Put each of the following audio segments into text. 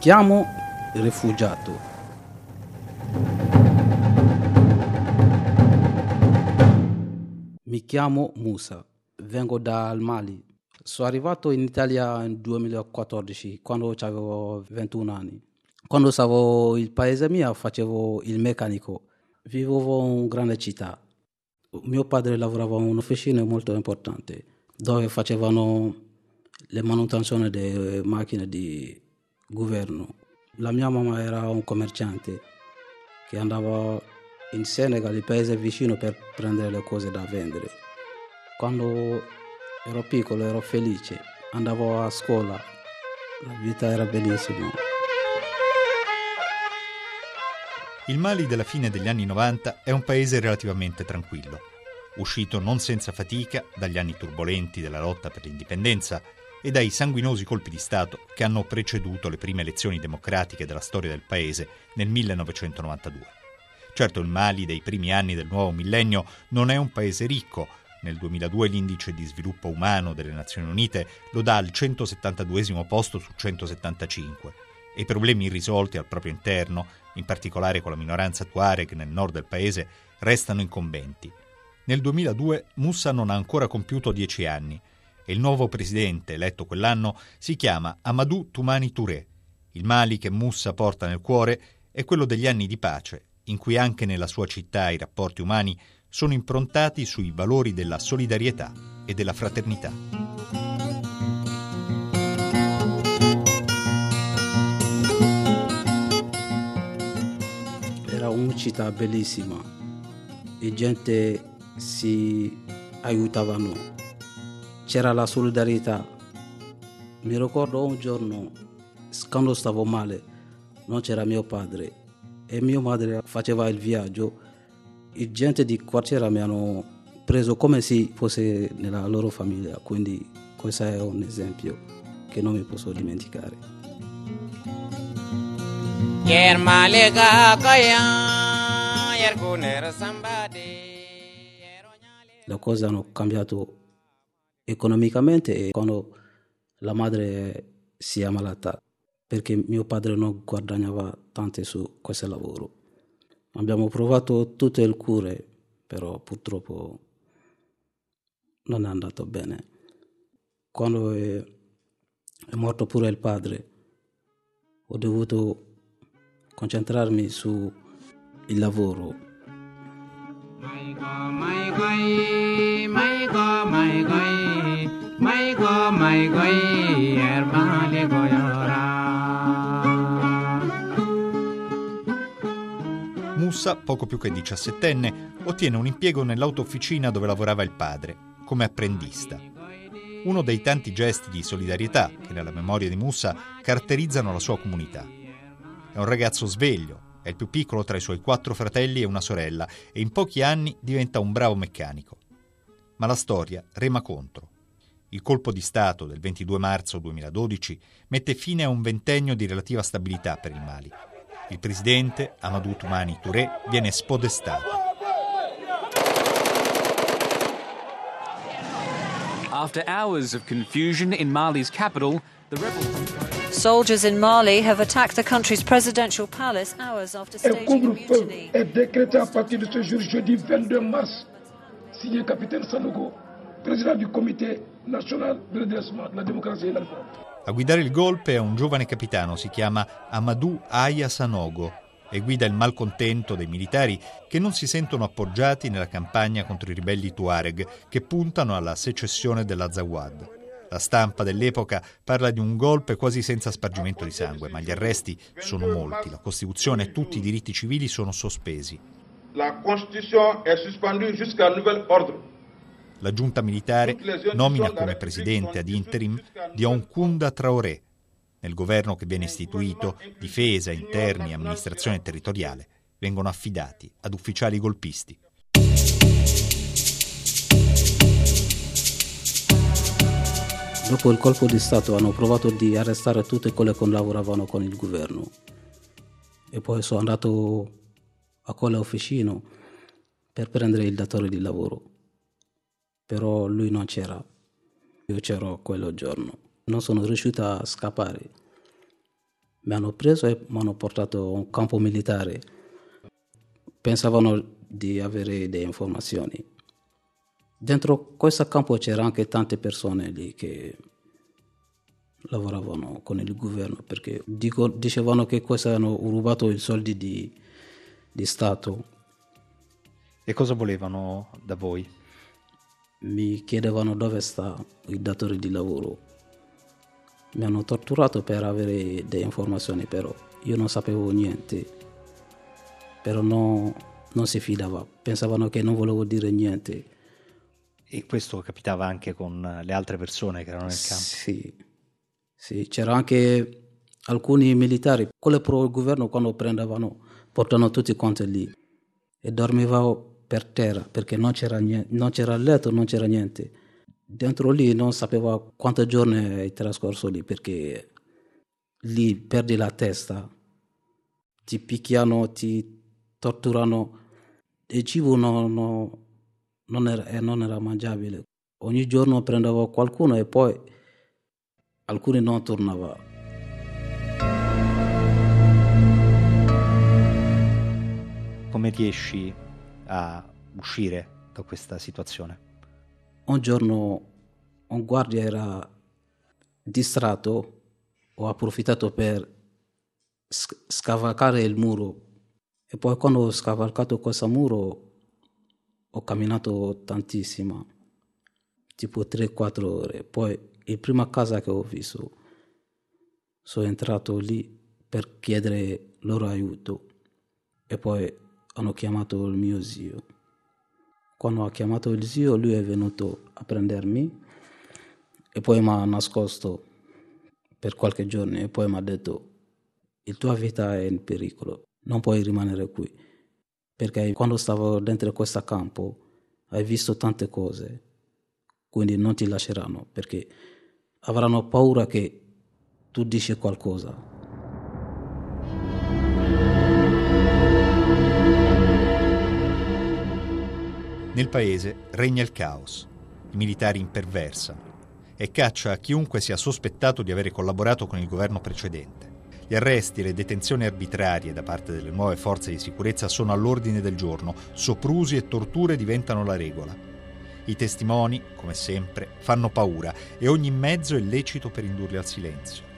Chiamo rifugiato. Mi chiamo Musa, vengo dal Mali. Sono arrivato in Italia nel 2014, quando avevo 21 anni. Quando stavo il paese mio facevo il meccanico. Vivevo in una grande città. Mio padre lavorava in un'officina molto importante dove facevano le manutenzioni delle macchine di governo. La mia mamma era un commerciante che andava in Senegal, il paese vicino, per prendere le cose da vendere. Quando ero piccolo ero felice, andavo a scuola, la vita era bellissima. Il Mali della fine degli anni 90 è un paese relativamente tranquillo, uscito non senza fatica dagli anni turbolenti della lotta per l'indipendenza e dai sanguinosi colpi di Stato che hanno preceduto le prime elezioni democratiche della storia del paese nel 1992. Certo il Mali dei primi anni del nuovo millennio non è un paese ricco. Nel 2002 l'indice di sviluppo umano delle Nazioni Unite lo dà al 172 posto su 175 e i problemi irrisolti al proprio interno, in particolare con la minoranza Tuareg nel nord del paese, restano incombenti. Nel 2002 Mussa non ha ancora compiuto dieci anni e il nuovo presidente eletto quell'anno si chiama Amadou Toumani Touré. Il Mali che Mussa porta nel cuore è quello degli anni di pace, in cui anche nella sua città i rapporti umani sono improntati sui valori della solidarietà e della fraternità. una città bellissima e gente si aiutavano. C'era la solidarietà. Mi ricordo un giorno, quando stavo male, non c'era mio padre e mia madre faceva il viaggio. I gente di quartiere mi hanno preso come se fosse nella loro famiglia, quindi questo è un esempio che non mi posso dimenticare. Le cose hanno cambiato economicamente quando la madre si è ammalata perché mio padre non guadagnava tanto su questo lavoro. Abbiamo provato tutte le cure, però purtroppo non è andato bene. Quando è, morto pure il padre, ho dovuto concentrarmi sul lavoro. Mussa, poco più che diciassettenne, ottiene un impiego nell'autofficina dove lavorava il padre, come apprendista. Uno dei tanti gesti di solidarietà che nella memoria di Mussa caratterizzano la sua comunità. È un ragazzo sveglio, è il più piccolo tra i suoi quattro fratelli e una sorella e in pochi anni diventa un bravo meccanico. Ma la storia rema contro. Il colpo di Stato del 22 marzo 2012 mette fine a un ventennio di relativa stabilità per il Mali. Il presidente, Amadou Toumani Touré, viene spodestato. After hours of confusion in Mali's capital, the rebels... Soldiers in Mali have attacked the country's presidential palace hours after staging a mutiny. est décrété à partir de ce jour, jeudi 22 mars, signé capitaine Sanogo, presidente del Comité National la démocratie et la A guidare il golpe è un giovane capitano, si chiama Amadou Aya Sanogo e guida il malcontento dei militari che non si sentono appoggiati nella campagna contro i ribelli Tuareg che puntano alla secessione dell'Azawad. La stampa dell'epoca parla di un golpe quasi senza spargimento di sangue, ma gli arresti sono molti. La Costituzione e tutti i diritti civili sono sospesi. La Costituzione è sospendue jusqu'à nouvel ordre. La giunta militare nomina come presidente ad interim Dionkunda Traoré. Nel governo che viene istituito, difesa, interni e amministrazione territoriale vengono affidati ad ufficiali golpisti. Dopo il colpo di Stato hanno provato di arrestare tutti quelli che lavoravano con il governo e poi sono andato a quell'officina per prendere il datore di lavoro. Però lui non c'era, io c'ero quello giorno. Non sono riuscito a scappare. Mi hanno preso e mi hanno portato a un campo militare. Pensavano di avere delle informazioni. Dentro questo campo c'erano anche tante persone lì che lavoravano con il governo perché dico, dicevano che questi hanno rubato i soldi di, di Stato. E cosa volevano da voi? Mi chiedevano dove sta il datore di lavoro. Mi hanno torturato per avere delle informazioni, però io non sapevo niente. Però no, non si fidava, pensavano che non volevo dire niente. E questo capitava anche con le altre persone che erano nel campo? Sì, sì c'erano anche alcuni militari, quelli pro governo quando prendevano, portano tutti quanti lì e dormivano per terra perché non c'era, niente, non c'era letto, non c'era niente. Dentro lì non sapevo quanti giorni hai trascorso lì perché lì perdi la testa, ti picchiano, ti torturano, il cibo non, non, non, era, non era mangiabile. Ogni giorno prendevo qualcuno e poi alcuni non tornavano. Come riesci a uscire da questa situazione? Un giorno un guardia era distratto, ho approfittato per scavalcare il muro e poi quando ho scavalcato questo muro ho camminato tantissimo, tipo 3-4 ore. Poi la prima casa che ho visto, sono entrato lì per chiedere loro aiuto e poi hanno chiamato il mio zio. Quando ha chiamato il zio, lui è venuto a prendermi e poi mi ha nascosto per qualche giorno e poi mi ha detto la tua vita è in pericolo, non puoi rimanere qui, perché quando stavo dentro questo campo hai visto tante cose, quindi non ti lasceranno, perché avranno paura che tu dici qualcosa. Nel paese regna il caos. I militari imperversano e caccia a chiunque sia sospettato di avere collaborato con il governo precedente. Gli arresti e le detenzioni arbitrarie da parte delle nuove forze di sicurezza sono all'ordine del giorno, soprusi e torture diventano la regola. I testimoni, come sempre, fanno paura e ogni mezzo è lecito per indurli al silenzio.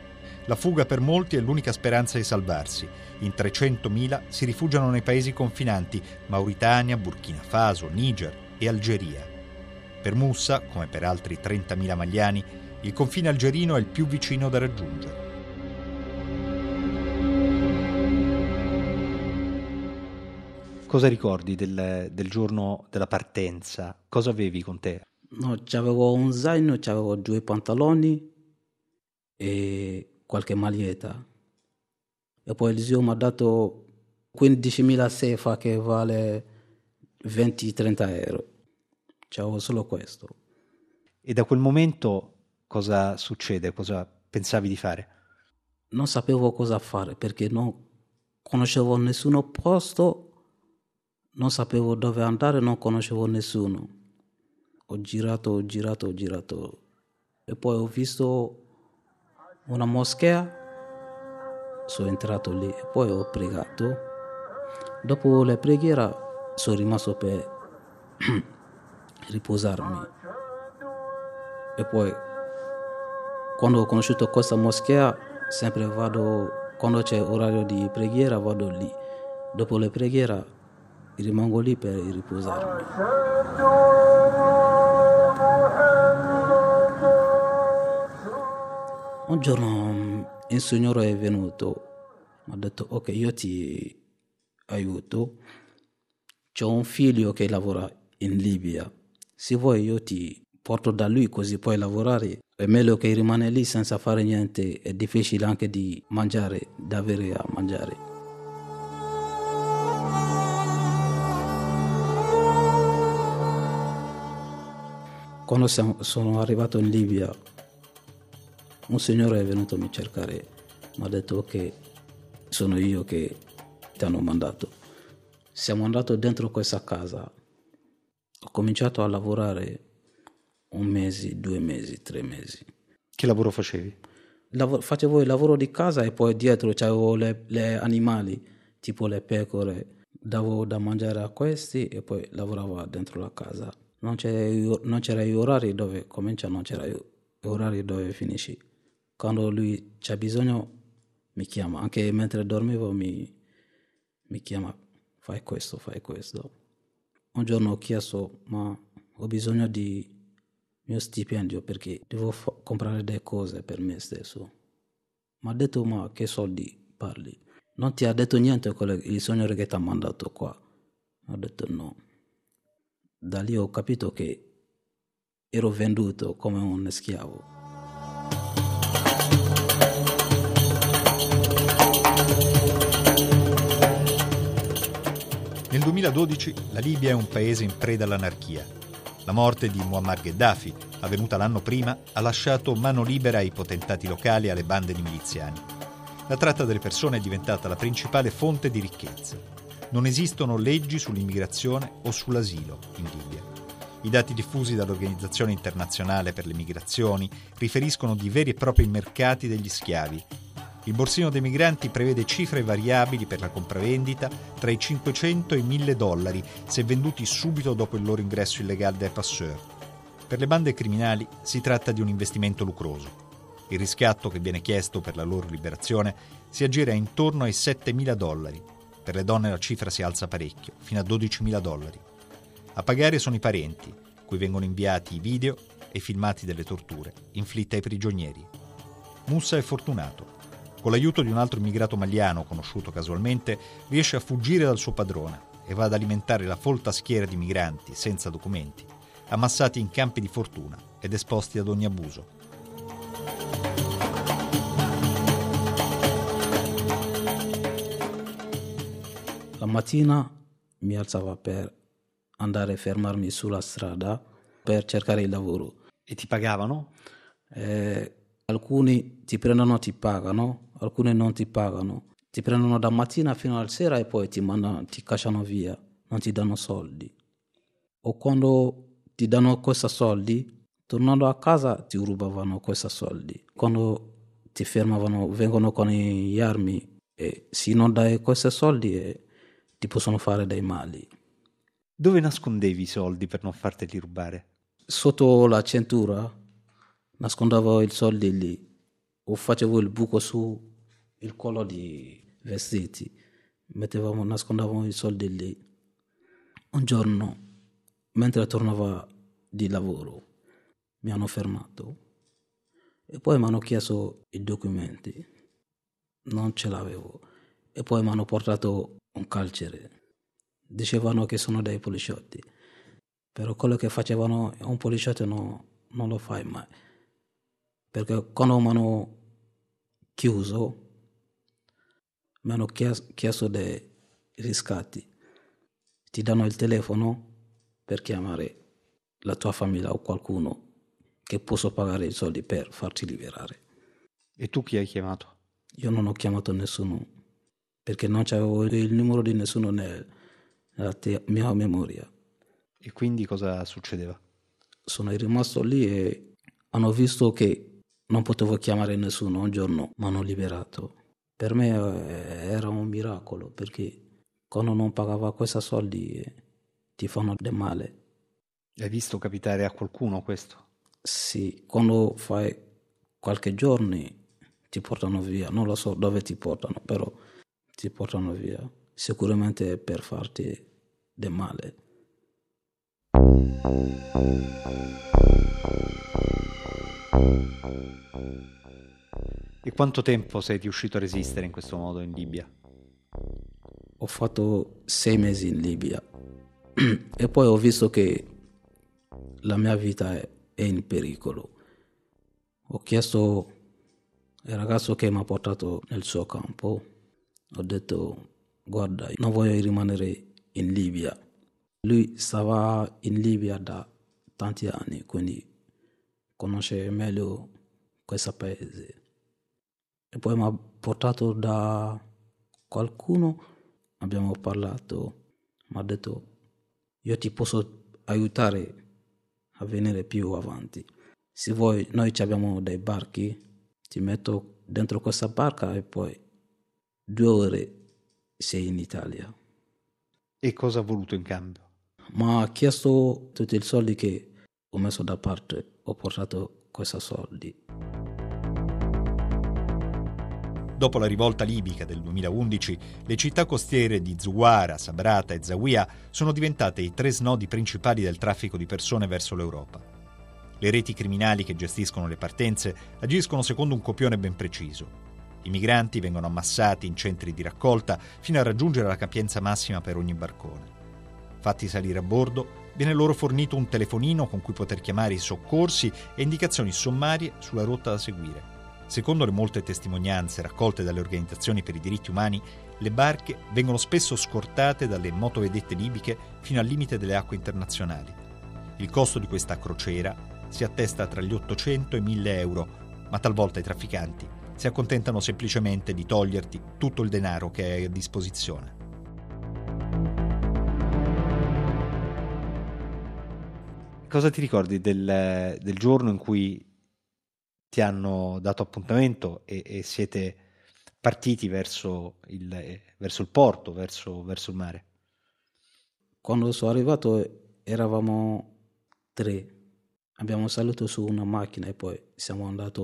La fuga per molti è l'unica speranza di salvarsi. In 300.000 si rifugiano nei paesi confinanti Mauritania, Burkina Faso, Niger e Algeria. Per Mussa, come per altri 30.000 magliani, il confine algerino è il più vicino da raggiungere. Cosa ricordi del, del, giorno della partenza? Cosa avevi con te? No, avevo un zaino, avevo due pantaloni e qualche maglietta. E poi il zio mi ha dato 15.000 sefa che vale 20-30 euro. C'avevo solo questo. E da quel momento cosa succede? Cosa pensavi di fare? Non sapevo cosa fare perché non conoscevo nessuno posto, non sapevo dove andare, non conoscevo nessuno. Ho girato, ho girato, ho girato e poi ho visto una moschea, sono entrato lì e poi ho pregato. Dopo la preghiera sono rimasto per riposarmi. E poi, quando ho conosciuto questa moschea, sempre vado, quando c'è orario di preghiera, vado lì. Dopo la preghiera rimango lì per riposarmi. Un giorno il Signore è venuto, mi ha detto ok io ti aiuto, c'ho un figlio che lavora in Libia se vuoi io ti porto da lui così puoi lavorare. È meglio che rimane lì senza fare niente, è difficile anche di mangiare, da avere a mangiare. Quando sono arrivato in Libia, un signore è venuto a mi cercare, mi ha detto che sono io che ti hanno mandato. Siamo andati dentro questa casa ho cominciato a lavorare un mese, due mesi, tre mesi. Che lavoro facevi? lav- facevo il lavoro di casa e poi dietro c'avevo le, animali, tipo le pecore. Davo da mangiare a questi e poi lavoravo dentro la casa. Non, non c'era gli orari dove comincia, non c'era gli orari dove finisci. Quando lui c'ha bisogno mi chiama, anche mentre dormivo mi, mi chiama, fai questo, fai questo. Un giorno ho chiesto, ma ho bisogno di mio stipendio perché devo fa- comprare delle cose per me stesso. Mi ha detto, ma che soldi parli? Non ti ha detto niente quello, il signore che ti ha mandato qua? Ho detto no. Da lì ho capito che ero venduto come un schiavo. Nel 2012 la Libia è un paese in preda all'anarchia. La morte di Muammar Gheddafi, avvenuta l'anno prima, ha lasciato mano libera ai potentati locali e alle bande di miliziani. La tratta delle persone è diventata la principale fonte di ricchezza. Non esistono leggi sull'immigrazione o sull'asilo in Libia. I dati diffusi dall'Organizzazione internazionale per le migrazioni riferiscono di veri e propri mercati degli schiavi il borsino dei migranti prevede cifre variabili per la compravendita tra i 500 e i 1000 dollari se venduti subito dopo il loro ingresso illegale dai passeur. Per le bande criminali si tratta di un investimento lucroso. Il riscatto che viene chiesto per la loro liberazione si aggira intorno ai 7.000 dollari. Per le donne la cifra si alza parecchio, fino a 12.000 dollari. A pagare sono i parenti, cui vengono inviati i video e filmati delle torture inflitte ai prigionieri. Mussa è fortunato con l'aiuto di un altro immigrato maliano conosciuto casualmente, riesce a fuggire dal suo padrone e va ad alimentare la folta schiera di migranti senza documenti, ammassati in campi di fortuna ed esposti ad ogni abuso. La mattina mi alzava per andare a fermarmi sulla strada per cercare il lavoro. E ti pagavano? Eh, alcuni ti prendono, ti pagano, alcuni non ti pagano. Ti prendono da mattina fino alla sera e poi ti, mandano, ti cacciano via, non ti danno soldi. O quando ti danno questi soldi, tornando a casa ti rubavano questi soldi. Quando ti fermavano, vengono con gli armi e se non dai questi soldi eh, ti possono fare dei mali. Dove nascondevi i soldi per non farteli rubare? Sotto la cintura nascondevo i soldi lì o facevo il buco su il collo di vestiti, mettevamo, nascondevamo i soldi lì. Un giorno, mentre tornavo di lavoro, mi hanno fermato e poi mi hanno chiesto i documenti, non ce l'avevo e poi mi hanno portato un carcere. Dicevano che sono dei poliziotti, però quello che facevano un poliziotto no, non lo fai mai, perché quando mi hanno chiuso mi hanno chiesto dei riscatti. Ti danno il telefono per chiamare la tua famiglia o qualcuno che posso pagare i soldi per farti liberare. E tu chi hai chiamato? Io non ho chiamato nessuno perché non avevo il numero di nessuno nel, nella te- mia memoria. E quindi cosa succedeva? Sono rimasto lì e hanno visto che non potevo chiamare nessuno. Un giorno mi hanno liberato per me eh, era un miracolo perché quando non pagava questi soldi eh, ti fanno del male. Hai visto capitare a qualcuno questo? Sì, quando fai qualche giorno ti portano via, non lo so dove ti portano, però ti portano via, sicuramente per farti del male. E quanto tempo sei riuscito a resistere in questo modo in Libia? Ho fatto sei mesi in Libia e poi ho visto che la mia vita è, in pericolo. Ho chiesto al ragazzo che mi ha portato nel suo campo, ho detto guarda, non voglio rimanere in Libia. Lui stava in Libia da tanti anni, quindi conosce meglio questo paese e poi mi ha portato da qualcuno, abbiamo parlato, mi ha detto io ti posso aiutare a venire più avanti. Se vuoi, noi abbiamo dei barchi, ti metto dentro questa barca e poi due ore sei in Italia. E cosa ha voluto in cambio? Ma ha chiesto tutti i soldi che ho messo da parte, ho portato questi soldi. Dopo la rivolta libica del 2011, le città costiere di Zuwara, Sabrata e Zawiya sono diventate i tre snodi principali del traffico di persone verso l'Europa. Le reti criminali che gestiscono le partenze agiscono secondo un copione ben preciso. I migranti vengono ammassati in centri di raccolta fino a raggiungere la capienza massima per ogni barcone. Fatti salire a bordo, viene loro fornito un telefonino con cui poter chiamare i soccorsi e indicazioni sommarie sulla rotta da seguire. Secondo le molte testimonianze raccolte dalle organizzazioni per i diritti umani, le barche vengono spesso scortate dalle motovedette libiche fino al limite delle acque internazionali. Il costo di questa crociera si attesta tra gli 800 e 1000 euro, ma talvolta i trafficanti si accontentano semplicemente di toglierti tutto il denaro che hai a disposizione. Cosa ti ricordi del, del giorno in cui ti hanno dato appuntamento e, e siete partiti verso il, verso il porto, verso, verso, il mare? Quando sono arrivato eravamo tre. Abbiamo salito su una macchina e poi siamo andati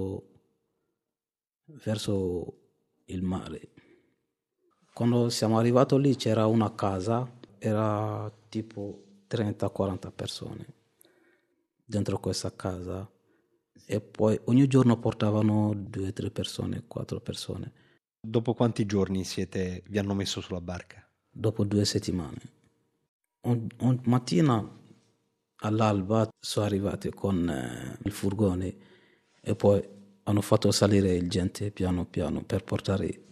verso il mare. Quando siamo arrivati lì c'era una casa, era tipo 30-40 persone dentro questa casa e poi ogni giorno portavano due, tre persone, quattro persone. Dopo quanti giorni siete, vi hanno messo sulla barca? Dopo due settimane. Un, un mattina all'alba sono arrivati con eh, il furgone e poi hanno fatto salire il gente piano piano per portare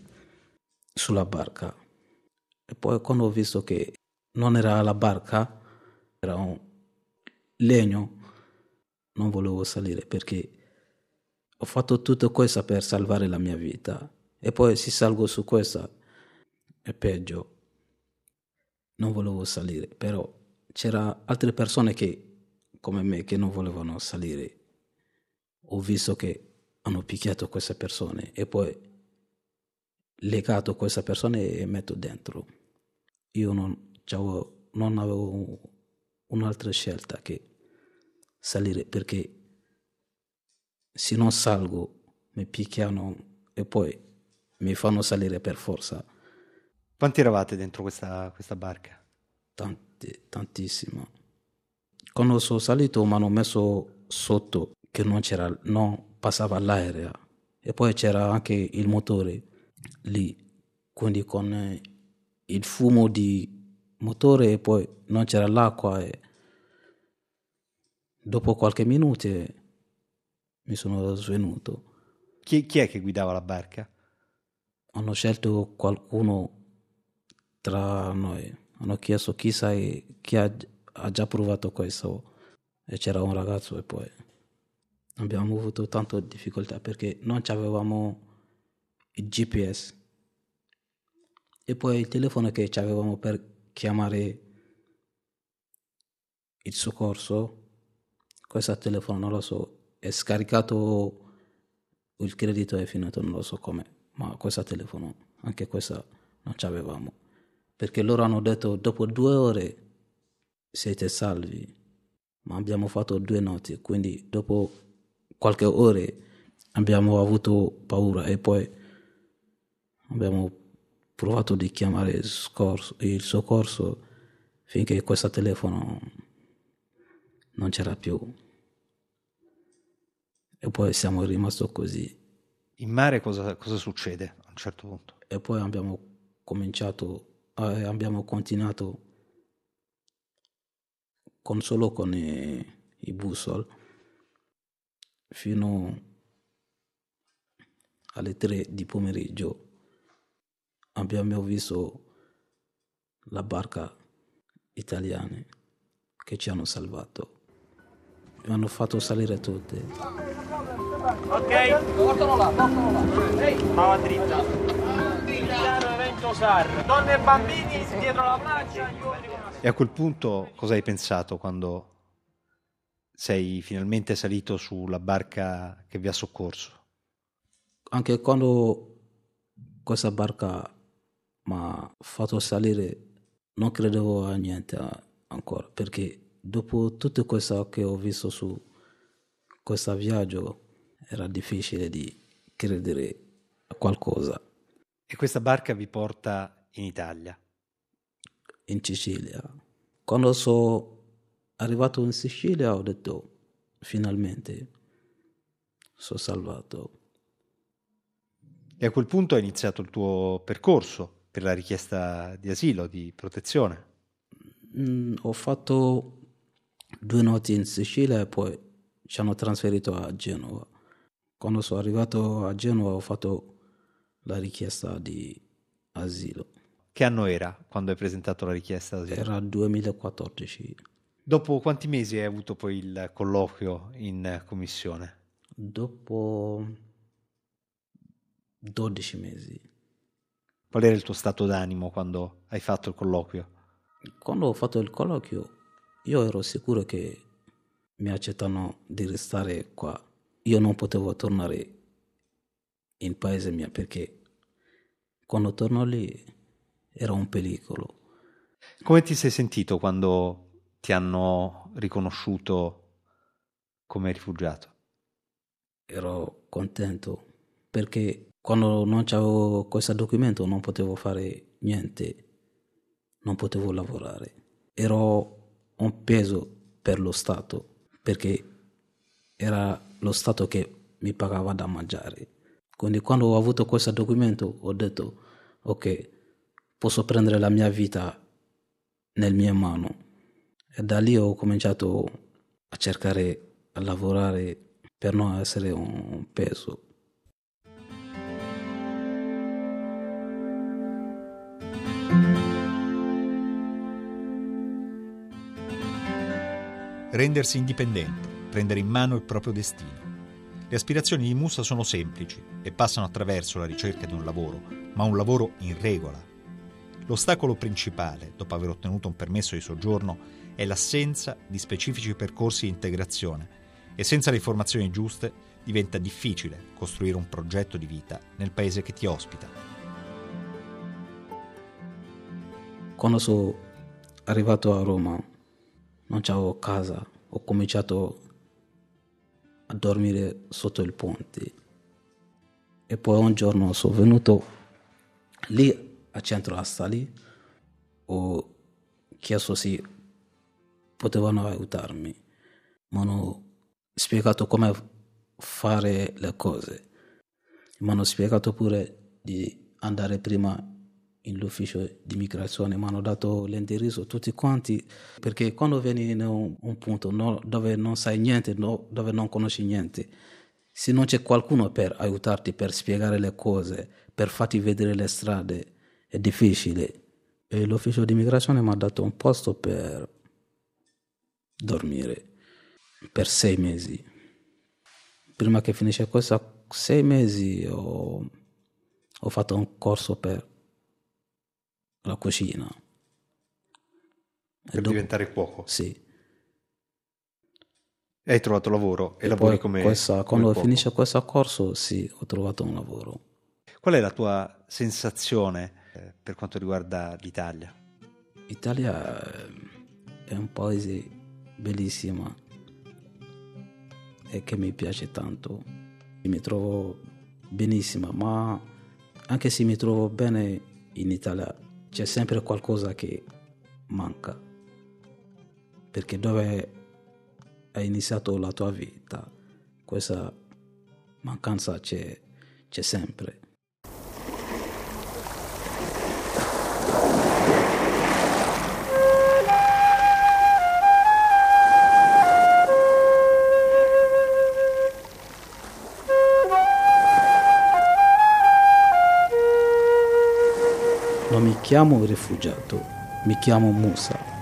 sulla barca. E poi quando ho visto che non era la barca, era un legno, non volevo salire perché ho fatto tutto questo per salvare la mia vita e poi se salgo su questa è peggio. Non volevo salire, però c'erano altre persone che, come me che non volevano salire. Ho visto che hanno picchiato queste persone e poi legato queste persone e metto dentro. Io non, non avevo un'altra scelta che salire perché se non salgo mi picchiano e poi mi fanno salire per forza. Quanti eravate dentro questa, questa barca? Tanti, tantissimo. Quando sono salito mi hanno messo sotto che non c'era, non passava l'aereo e poi c'era anche il motore lì, quindi con il fumo di motore e poi non c'era l'acqua e Dopo qualche minuto mi sono svenuto. Chi, chi, è che guidava la barca? Hanno scelto qualcuno tra noi. Hanno chiesto chi sai, chi ha, ha già provato questo. E c'era un ragazzo e poi abbiamo avuto tante difficoltà perché non avevamo il GPS. E poi il telefono che avevamo per chiamare il soccorso questo telefono non lo so, è scaricato il credito è finito, non lo so come, ma questo telefono, anche questo non ci avevamo. Perché loro hanno detto dopo due ore siete salvi, ma abbiamo fatto due notti, quindi dopo qualche ore abbiamo avuto paura e poi abbiamo provato di chiamare il soccorso, il soccorso finché questo telefono non c'era più. E poi siamo rimasti così. In mare cosa, cosa, succede a un certo punto? E poi abbiamo cominciato, eh, abbiamo continuato con solo con i, i bussol fino alle tre di pomeriggio. Abbiamo visto la barca italiana che ci hanno salvato mi hanno fatto salire tutte. Ok, portalo là, portalo là. Ehi, mano dritta. Milano Evento Sar. Donne e bambini dietro la plancia. E a quel punto cosa hai pensato quando sei finalmente salito sulla barca che vi ha soccorso? Anche quando questa barca mi ha fatto salire, non credevo a niente ancora, perché dopo tutto questo che ho visto su questo viaggio era difficile di credere a qualcosa. E questa barca vi porta in Italia? In Sicilia. Quando sono arrivato in Sicilia ho detto finalmente sono salvato. E a quel punto è iniziato il tuo percorso per la richiesta di asilo, di protezione? Mm, ho fatto due notti in Sicilia e poi ci hanno trasferito a Genova. Quando sono arrivato a Genova ho fatto la richiesta di asilo. Che anno era quando hai presentato la richiesta d'asilo? Era 2014. Dopo quanti mesi hai avuto poi il colloquio in commissione? Dopo 12 mesi. Qual era il tuo stato d'animo quando hai fatto il colloquio? Quando ho fatto il colloquio io ero sicuro che mi accettano di restare qua. Io non potevo tornare in paese mio perché quando torno lì era un pericolo. Come ti sei sentito quando ti hanno riconosciuto come rifugiato? Ero contento perché quando non avevo questo documento non potevo fare niente, non potevo lavorare. Ero un peso per lo Stato perché era lo Stato che mi pagava da mangiare. Quindi quando ho avuto questo documento ho detto ok, posso prendere la mia vita nelle mie mani. E da lì ho cominciato a cercare a lavorare per non essere un peso. Rendersi indipendente, prendere in mano il proprio destino. Le aspirazioni di Musa sono semplici e passano attraverso la ricerca di un lavoro, ma un lavoro in regola. L'ostacolo principale, dopo aver ottenuto un permesso di soggiorno, è l'assenza di specifici percorsi di integrazione e senza le informazioni giuste diventa difficile costruire un progetto di vita nel paese che ti ospita. Quando sono arrivato a Roma non avevo casa, ho cominciato a dormire sotto il ponte. E poi un giorno sono venuto lì a centro Astali, ho chiesto se potevano aiutarmi, mi hanno spiegato come fare le cose, mi hanno spiegato pure di andare prima l'ufficio di migrazione, mi hanno dato l'indirizzo tutti quanti, perché quando vieni in un, un punto no, dove non sai niente, no, dove non conosci niente, se non c'è qualcuno per aiutarti, per spiegare le cose, per farti vedere le strade, è difficile. E l'ufficio di migrazione mi ha dato un posto per dormire per sei mesi. Prima che finisce questo sei mesi ho, ho fatto un corso per la cucina. Per dopo, diventare cuoco? Sì. E hai trovato lavoro e, e lavori come, questa, come Quando cuoco. finisce questo corso, sì, ho trovato un lavoro. Qual è la tua sensazione eh, per quanto riguarda l'Italia? L'Italia è un paese bellissimo e che mi piace tanto. Mi trovo benissimo, ma anche se mi trovo bene in Italia c'è sempre qualcosa che manca. Perché dove hai iniziato la tua vita, questa mancanza c'è, c'è sempre. Chiamo rifugiato, mi chiamo Musa.